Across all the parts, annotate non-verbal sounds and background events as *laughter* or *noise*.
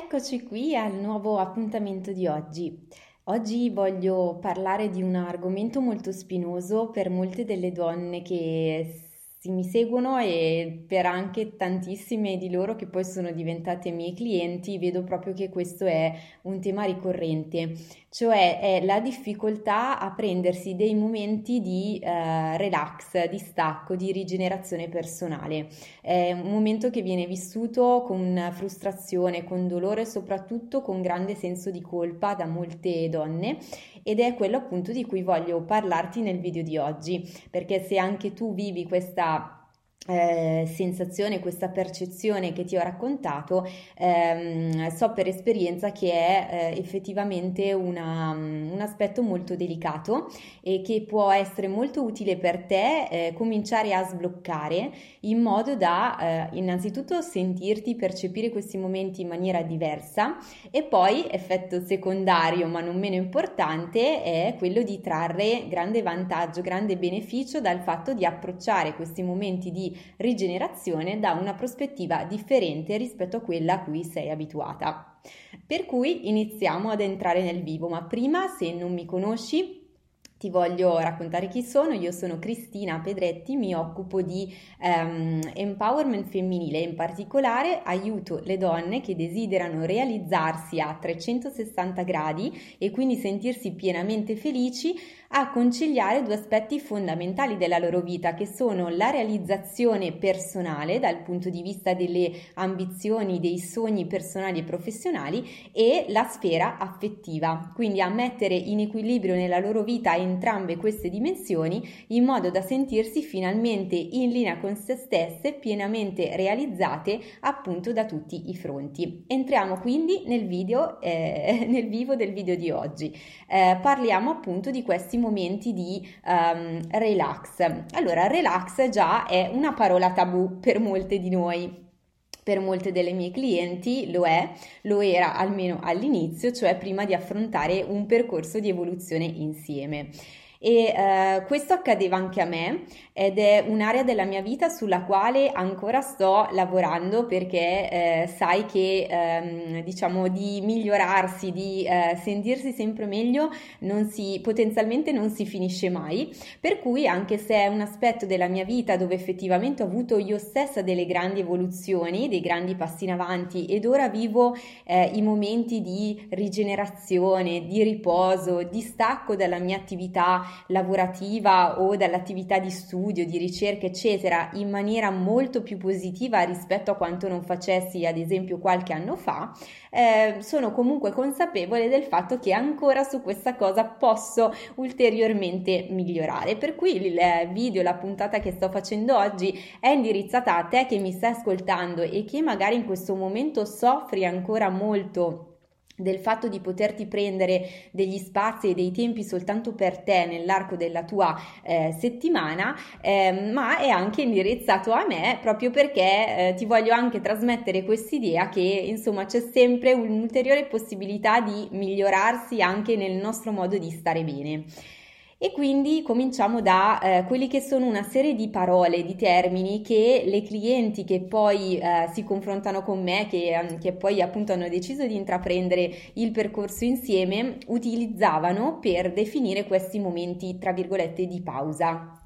Eccoci qui al nuovo appuntamento di oggi. Oggi voglio parlare di un argomento molto spinoso per molte delle donne che mi seguono e per anche tantissime di loro che poi sono diventate miei clienti, vedo proprio che questo è un tema ricorrente, cioè è la difficoltà a prendersi dei momenti di eh, relax, di stacco, di rigenerazione personale. È un momento che viene vissuto con frustrazione, con dolore e soprattutto con grande senso di colpa da molte donne ed è quello appunto di cui voglio parlarti nel video di oggi, perché se anche tu vivi questa eh, sensazione, questa percezione che ti ho raccontato, ehm, so per esperienza che è eh, effettivamente una, un aspetto molto delicato e che può essere molto utile per te eh, cominciare a sbloccare in modo da eh, innanzitutto sentirti, percepire questi momenti in maniera diversa e poi effetto secondario ma non meno importante è quello di trarre grande vantaggio, grande beneficio dal fatto di approcciare questi momenti di rigenerazione da una prospettiva differente rispetto a quella a cui sei abituata. Per cui iniziamo ad entrare nel vivo, ma prima se non mi conosci ti voglio raccontare chi sono, io sono Cristina Pedretti, mi occupo di um, empowerment femminile, in particolare aiuto le donne che desiderano realizzarsi a 360 gradi e quindi sentirsi pienamente felici a conciliare due aspetti fondamentali della loro vita che sono la realizzazione personale dal punto di vista delle ambizioni, dei sogni personali e professionali e la sfera affettiva, quindi a mettere in equilibrio nella loro vita entrambe queste dimensioni in modo da sentirsi finalmente in linea con se stesse, pienamente realizzate appunto da tutti i fronti. Entriamo quindi nel video, eh, *laughs* nel vivo del video di oggi. Eh, parliamo appunto di questi momenti di um, relax. Allora, relax già è una parola tabù per molte di noi per molte delle mie clienti lo è, lo era almeno all'inizio, cioè prima di affrontare un percorso di evoluzione insieme e eh, questo accadeva anche a me ed è un'area della mia vita sulla quale ancora sto lavorando perché eh, sai che ehm, diciamo di migliorarsi, di eh, sentirsi sempre meglio non si, potenzialmente non si finisce mai. Per cui anche se è un aspetto della mia vita dove effettivamente ho avuto io stessa delle grandi evoluzioni, dei grandi passi in avanti ed ora vivo eh, i momenti di rigenerazione, di riposo, di stacco dalla mia attività lavorativa o dall'attività di studio, di ricerca, eccetera, in maniera molto più positiva rispetto a quanto non facessi, ad esempio, qualche anno fa, eh, sono comunque consapevole del fatto che ancora su questa cosa posso ulteriormente migliorare. Per cui il video, la puntata che sto facendo oggi è indirizzata a te che mi stai ascoltando e che magari in questo momento soffri ancora molto del fatto di poterti prendere degli spazi e dei tempi soltanto per te nell'arco della tua eh, settimana, eh, ma è anche indirizzato a me proprio perché eh, ti voglio anche trasmettere quest'idea che insomma c'è sempre un'ulteriore possibilità di migliorarsi anche nel nostro modo di stare bene. E quindi cominciamo da eh, quelli che sono una serie di parole, di termini che le clienti che poi eh, si confrontano con me, che, ehm, che poi appunto hanno deciso di intraprendere il percorso insieme, utilizzavano per definire questi momenti, tra virgolette, di pausa.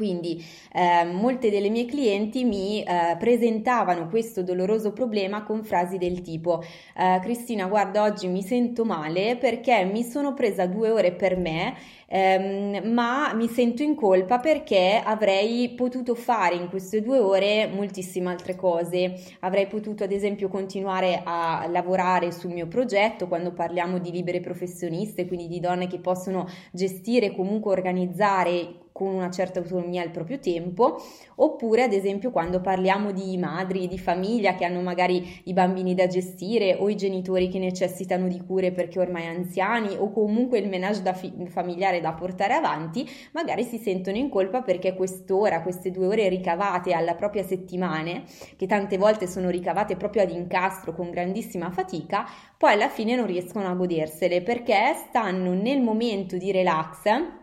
Quindi eh, molte delle mie clienti mi eh, presentavano questo doloroso problema con frasi del tipo eh, Cristina guarda oggi mi sento male perché mi sono presa due ore per me ehm, ma mi sento in colpa perché avrei potuto fare in queste due ore moltissime altre cose. Avrei potuto ad esempio continuare a lavorare sul mio progetto quando parliamo di libere professioniste quindi di donne che possono gestire comunque organizzare con una certa autonomia il proprio tempo, oppure ad esempio quando parliamo di madri, di famiglia che hanno magari i bambini da gestire o i genitori che necessitano di cure perché ormai anziani o comunque il menage da fi- familiare da portare avanti, magari si sentono in colpa perché quest'ora, queste due ore ricavate alla propria settimana, che tante volte sono ricavate proprio ad incastro con grandissima fatica, poi alla fine non riescono a godersele perché stanno nel momento di relax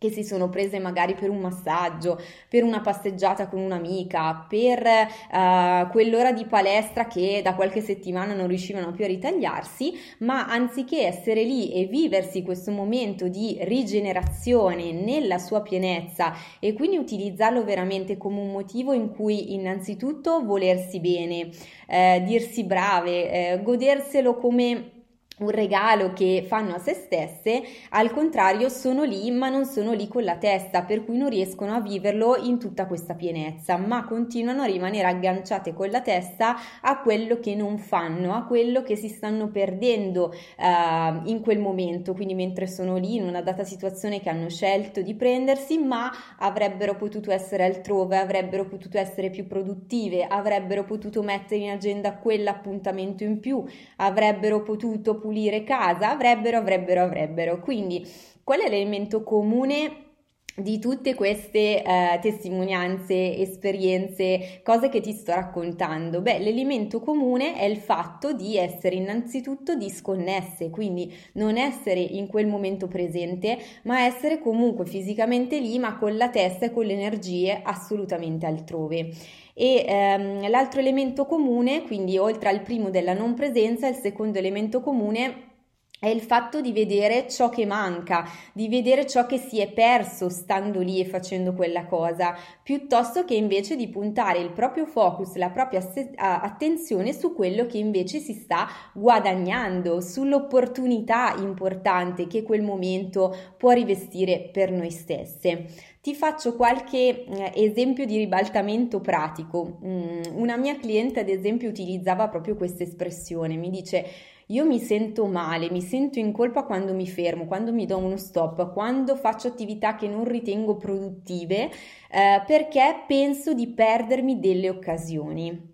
che si sono prese magari per un massaggio, per una passeggiata con un'amica, per uh, quell'ora di palestra che da qualche settimana non riuscivano più a ritagliarsi, ma anziché essere lì e viversi questo momento di rigenerazione nella sua pienezza e quindi utilizzarlo veramente come un motivo in cui innanzitutto volersi bene, eh, dirsi brave, eh, goderselo come un regalo che fanno a se stesse, al contrario sono lì ma non sono lì con la testa, per cui non riescono a viverlo in tutta questa pienezza, ma continuano a rimanere agganciate con la testa a quello che non fanno, a quello che si stanno perdendo uh, in quel momento, quindi mentre sono lì in una data situazione che hanno scelto di prendersi, ma avrebbero potuto essere altrove, avrebbero potuto essere più produttive, avrebbero potuto mettere in agenda quell'appuntamento in più, avrebbero potuto pulire casa, avrebbero, avrebbero, avrebbero. Quindi qual è l'elemento comune di tutte queste eh, testimonianze, esperienze, cose che ti sto raccontando? Beh, l'elemento comune è il fatto di essere innanzitutto disconnesse, quindi non essere in quel momento presente, ma essere comunque fisicamente lì, ma con la testa e con le energie assolutamente altrove. E ehm, l'altro elemento comune, quindi oltre al primo della non presenza, il secondo elemento comune è il fatto di vedere ciò che manca, di vedere ciò che si è perso stando lì e facendo quella cosa, piuttosto che invece di puntare il proprio focus, la propria attenzione su quello che invece si sta guadagnando, sull'opportunità importante che quel momento può rivestire per noi stesse. Ti faccio qualche eh, esempio di ribaltamento pratico. Mm, una mia cliente, ad esempio, utilizzava proprio questa espressione. Mi dice: Io mi sento male, mi sento in colpa quando mi fermo, quando mi do uno stop, quando faccio attività che non ritengo produttive, eh, perché penso di perdermi delle occasioni.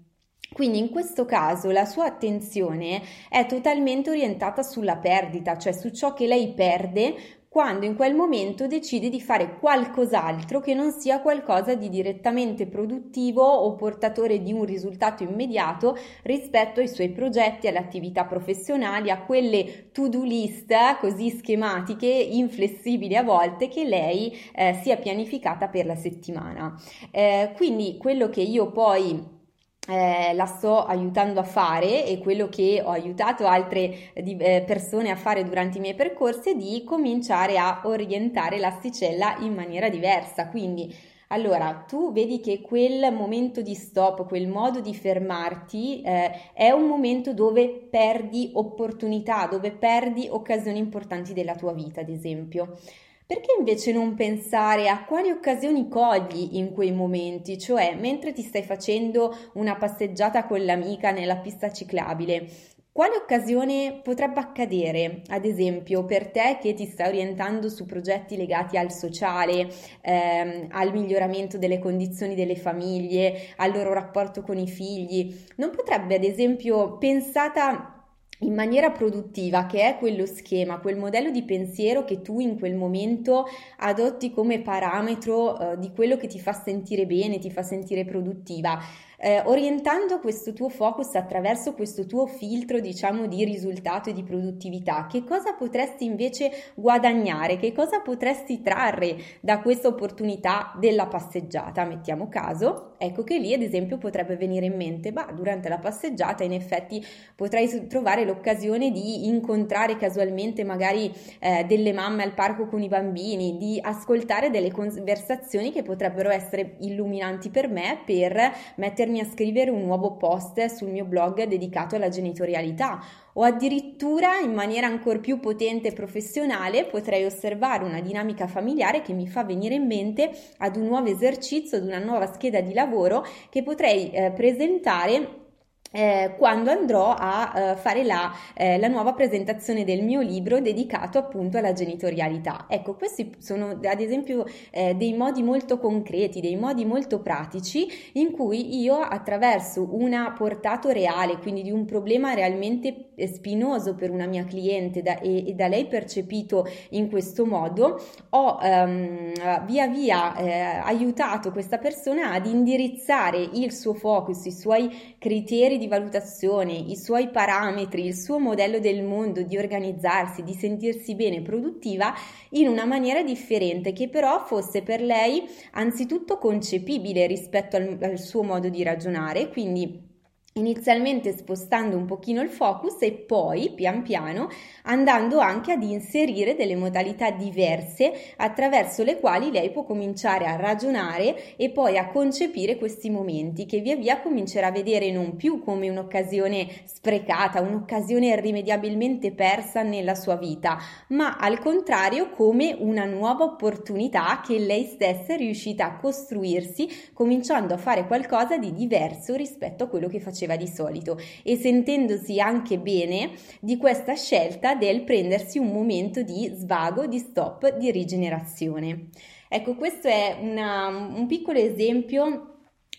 Quindi in questo caso la sua attenzione è totalmente orientata sulla perdita, cioè su ciò che lei perde quando in quel momento decide di fare qualcos'altro che non sia qualcosa di direttamente produttivo o portatore di un risultato immediato rispetto ai suoi progetti, alle attività professionali, a quelle to-do list così schematiche, inflessibili a volte che lei eh, sia pianificata per la settimana. Eh, quindi quello che io poi eh, la sto aiutando a fare e quello che ho aiutato altre eh, persone a fare durante i miei percorsi è di cominciare a orientare l'asticella in maniera diversa. Quindi, allora, tu vedi che quel momento di stop, quel modo di fermarti eh, è un momento dove perdi opportunità, dove perdi occasioni importanti della tua vita, ad esempio. Perché invece non pensare a quali occasioni cogli in quei momenti, cioè mentre ti stai facendo una passeggiata con l'amica nella pista ciclabile, quale occasione potrebbe accadere, ad esempio, per te che ti stai orientando su progetti legati al sociale, ehm, al miglioramento delle condizioni delle famiglie, al loro rapporto con i figli? Non potrebbe, ad esempio, pensata in maniera produttiva, che è quello schema, quel modello di pensiero che tu in quel momento adotti come parametro eh, di quello che ti fa sentire bene, ti fa sentire produttiva eh, orientando questo tuo focus attraverso questo tuo filtro, diciamo, di risultato e di produttività, che cosa potresti invece guadagnare, che cosa potresti trarre da questa opportunità della passeggiata? Mettiamo caso, ecco che lì ad esempio potrebbe venire in mente, ma durante la passeggiata in effetti potrei trovare l'occasione di incontrare casualmente magari eh, delle mamme al parco con i bambini, di ascoltare delle conversazioni che potrebbero essere illuminanti per me per mettere mettermi a scrivere un nuovo post sul mio blog dedicato alla genitorialità o addirittura in maniera ancora più potente e professionale potrei osservare una dinamica familiare che mi fa venire in mente ad un nuovo esercizio, ad una nuova scheda di lavoro che potrei eh, presentare eh, quando andrò a eh, fare la, eh, la, nuova presentazione del mio libro dedicato appunto alla genitorialità. Ecco, questi sono ad esempio eh, dei modi molto concreti, dei modi molto pratici in cui io attraverso una portato reale, quindi di un problema realmente eh, spinoso per una mia cliente da, e, e, da lei percepito in questo modo, ho ehm, via via eh, aiutato questa persona ad indirizzare il suo focus, i suoi criteri criteri di valutazione, i suoi parametri, il suo modello del mondo di organizzarsi, di sentirsi bene produttiva in una maniera differente che però fosse per lei anzitutto concepibile rispetto al, al suo modo di ragionare, quindi inizialmente spostando un pochino il focus e poi pian piano andando anche ad inserire delle modalità diverse attraverso le quali lei può cominciare a ragionare e poi a concepire questi momenti che via via comincerà a vedere non più come un'occasione sprecata, un'occasione irrimediabilmente persa nella sua vita, ma al contrario come una nuova opportunità che lei stessa è riuscita a costruirsi cominciando a fare qualcosa di diverso rispetto a quello che faceva faceva di solito e sentendosi anche bene di questa scelta del prendersi un momento di svago, di stop, di rigenerazione. Ecco, questo è una, un piccolo esempio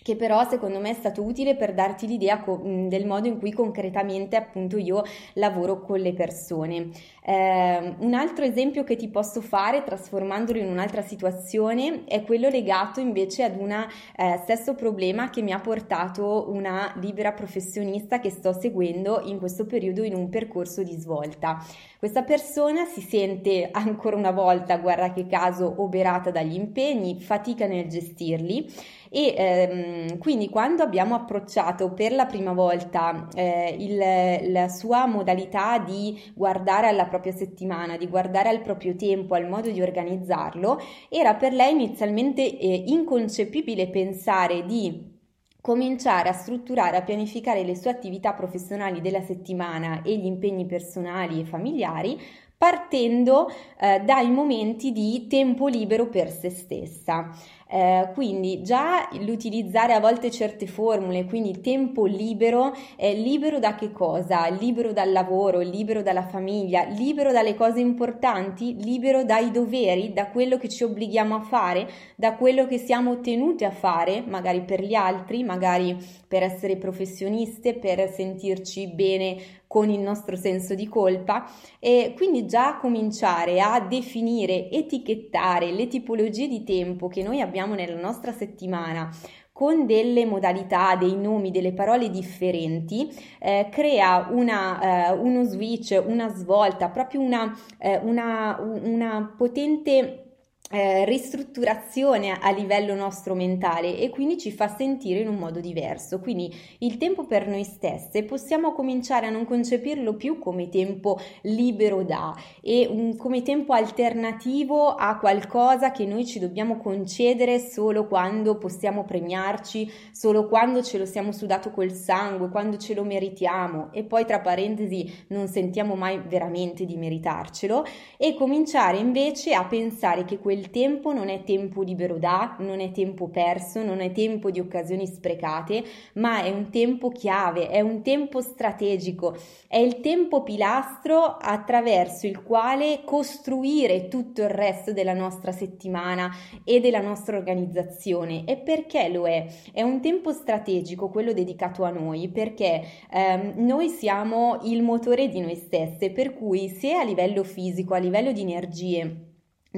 che però secondo me è stato utile per darti l'idea co- del modo in cui concretamente appunto io lavoro con le persone. Eh, un altro esempio che ti posso fare trasformandolo in un'altra situazione è quello legato invece ad un eh, stesso problema che mi ha portato una libera professionista che sto seguendo in questo periodo in un percorso di svolta. Questa persona si sente ancora una volta, guarda che caso, oberata dagli impegni, fatica nel gestirli e ehm, quindi quando abbiamo approcciato per la prima volta eh, il, la sua modalità di guardare alla propria settimana, di guardare al proprio tempo, al modo di organizzarlo, era per lei inizialmente eh, inconcepibile pensare di cominciare a strutturare, a pianificare le sue attività professionali della settimana e gli impegni personali e familiari partendo eh, dai momenti di tempo libero per se stessa. Eh, quindi già l'utilizzare a volte certe formule, quindi tempo libero, è libero da che cosa? Libero dal lavoro, libero dalla famiglia, libero dalle cose importanti, libero dai doveri, da quello che ci obblighiamo a fare, da quello che siamo tenuti a fare, magari per gli altri, magari per essere professioniste, per sentirci bene con il nostro senso di colpa e quindi già cominciare a definire, etichettare le tipologie di tempo che noi abbiamo abbiamo nella nostra settimana con delle modalità, dei nomi, delle parole differenti, eh, crea una, eh, uno switch, una svolta, proprio una, eh, una, una potente eh, ristrutturazione a livello nostro mentale e quindi ci fa sentire in un modo diverso. Quindi il tempo per noi stesse possiamo cominciare a non concepirlo più come tempo libero da e un, come tempo alternativo a qualcosa che noi ci dobbiamo concedere solo quando possiamo premiarci, solo quando ce lo siamo sudato col sangue, quando ce lo meritiamo e poi tra parentesi non sentiamo mai veramente di meritarcelo e cominciare invece a pensare che quel quel tempo non è tempo libero da, non è tempo perso, non è tempo di occasioni sprecate, ma è un tempo chiave, è un tempo strategico, è il tempo pilastro attraverso il quale costruire tutto il resto della nostra settimana e della nostra organizzazione. E perché lo è? È un tempo strategico, quello dedicato a noi, perché ehm, noi siamo il motore di noi stesse, per cui se a livello fisico, a livello di energie,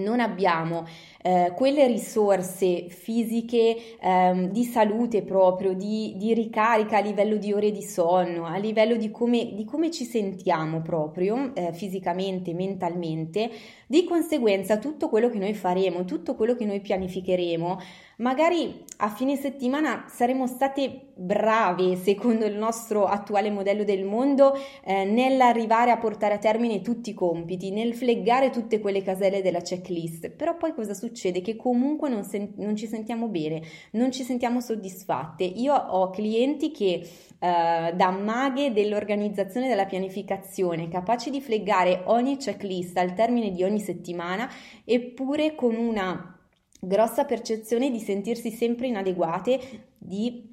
non abbiamo eh, quelle risorse fisiche ehm, di salute proprio, di, di, ricarica a livello di ore di sonno, a livello di come, di come ci sentiamo proprio eh, fisicamente, mentalmente, di conseguenza tutto quello che noi faremo, tutto quello che noi pianificheremo, magari a fine settimana saremo state brave secondo il nostro attuale modello del mondo eh, nell'arrivare a portare a termine tutti i compiti, nel fleggare tutte quelle caselle della checklist, però poi cosa succede? Che comunque non, sen- non ci sentiamo bene, non ci sentiamo soddisfatte. Io ho clienti che Uh, da maghe dell'organizzazione della pianificazione, capaci di fleggare ogni checklist al termine di ogni settimana, eppure con una grossa percezione di sentirsi sempre inadeguate, di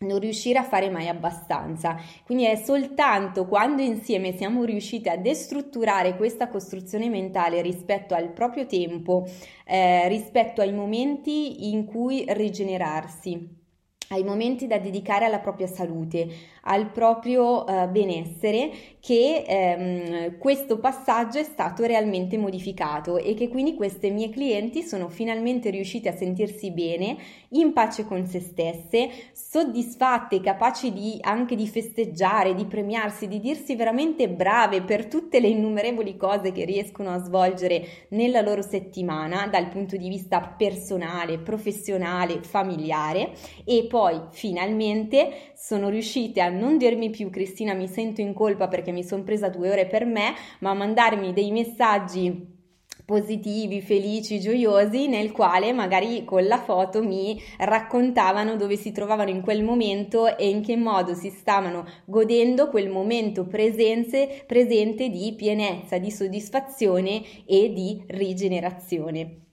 non riuscire a fare mai abbastanza. Quindi è soltanto quando insieme siamo riusciti a destrutturare questa costruzione mentale rispetto al proprio tempo, eh, rispetto ai momenti in cui rigenerarsi ai momenti da dedicare alla propria salute, al proprio uh, benessere che ehm, questo passaggio è stato realmente modificato e che quindi queste mie clienti sono finalmente riuscite a sentirsi bene, in pace con se stesse, soddisfatte, capaci di, anche di festeggiare, di premiarsi, di dirsi veramente brave per tutte le innumerevoli cose che riescono a svolgere nella loro settimana dal punto di vista personale, professionale, familiare e poi finalmente sono riuscite a non dirmi più Cristina mi sento in colpa perché mi sono presa due ore per me, ma a mandarmi dei messaggi positivi, felici, gioiosi, nel quale magari con la foto mi raccontavano dove si trovavano in quel momento e in che modo si stavano godendo quel momento presenze, presente di pienezza, di soddisfazione e di rigenerazione.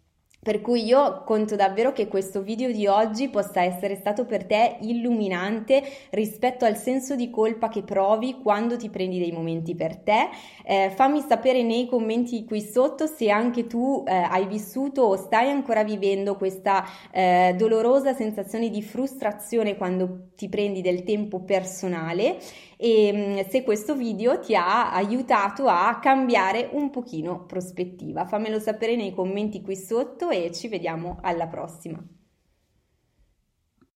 Per cui io conto davvero che questo video di oggi possa essere stato per te illuminante rispetto al senso di colpa che provi quando ti prendi dei momenti per te. Eh, fammi sapere nei commenti qui sotto se anche tu eh, hai vissuto o stai ancora vivendo questa eh, dolorosa sensazione di frustrazione quando ti prendi del tempo personale e mm, se questo video ti ha aiutato a cambiare un pochino prospettiva. Fammelo sapere nei commenti qui sotto e ci vediamo alla prossima.